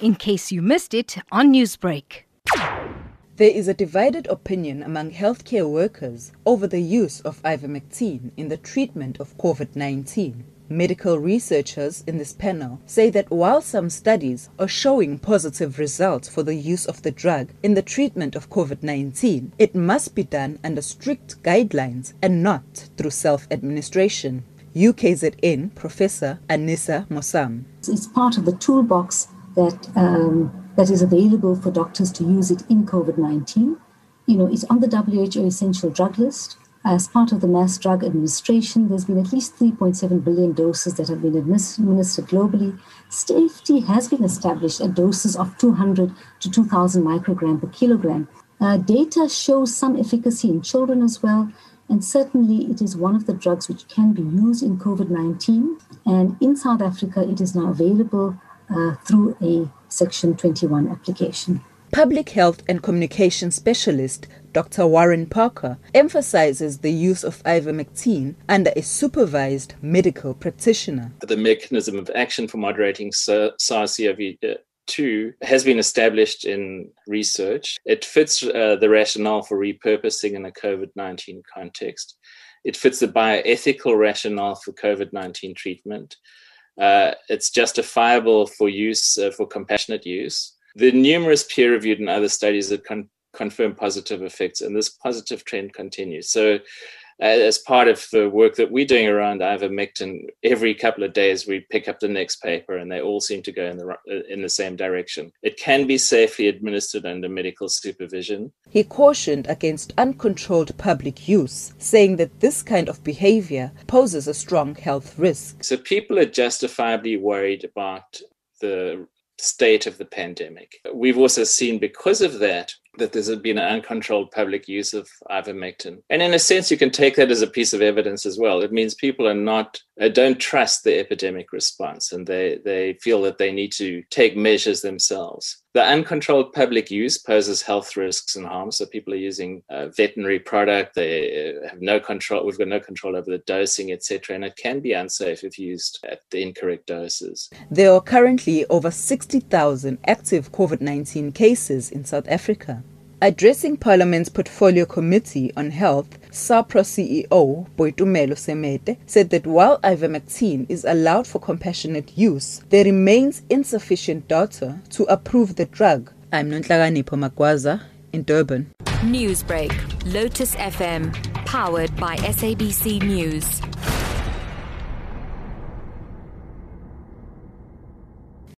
in case you missed it on Newsbreak. There is a divided opinion among healthcare workers over the use of ivermectin in the treatment of COVID 19. Medical researchers in this panel say that while some studies are showing positive results for the use of the drug in the treatment of COVID 19, it must be done under strict guidelines and not through self administration. UKZN Professor Anissa Mosam. It's part of the toolbox that um, that is available for doctors to use it in COVID 19. You know, it's on the WHO essential drug list. As part of the mass drug administration, there's been at least 3.7 billion doses that have been administered globally. Safety has been established at doses of 200 to 2,000 microgram per kilogram. Uh, data shows some efficacy in children as well, and certainly it is one of the drugs which can be used in COVID 19. And in South Africa, it is now available uh, through a Section 21 application. Public health and communication specialist Dr. Warren Parker emphasizes the use of ivermectin under a supervised medical practitioner. The mechanism of action for moderating SARS-CoV-2 has been established in research. It fits uh, the rationale for repurposing in a COVID-19 context. It fits the bioethical rationale for COVID-19 treatment uh, it's justifiable for use uh, for compassionate use. The numerous peer-reviewed and other studies that con- confirm positive effects, and this positive trend continues. So, as part of the work that we're doing around ivermectin, every couple of days we pick up the next paper, and they all seem to go in the uh, in the same direction. It can be safely administered under medical supervision. He cautioned against uncontrolled public use, saying that this kind of behavior poses a strong health risk. So people are justifiably worried about the state of the pandemic. We've also seen because of that that there's been an uncontrolled public use of ivermectin. And in a sense, you can take that as a piece of evidence as well. It means people are not, uh, don't trust the epidemic response and they, they feel that they need to take measures themselves. The uncontrolled public use poses health risks and harm. So people are using veterinary product. They uh, have no control. We've got no control over the dosing, etc. And it can be unsafe if used at the incorrect doses. There are currently over 60,000 active COVID 19 cases in South Africa. Addressing Parliament's Portfolio Committee on Health, SAHPRA CEO Boitumelo Semete said that while ivermectin is allowed for compassionate use, there remains insufficient data to approve the drug. I'm Nonhlakanipho Magwaza in Durban. Newsbreak, Lotus FM, powered by SABC News.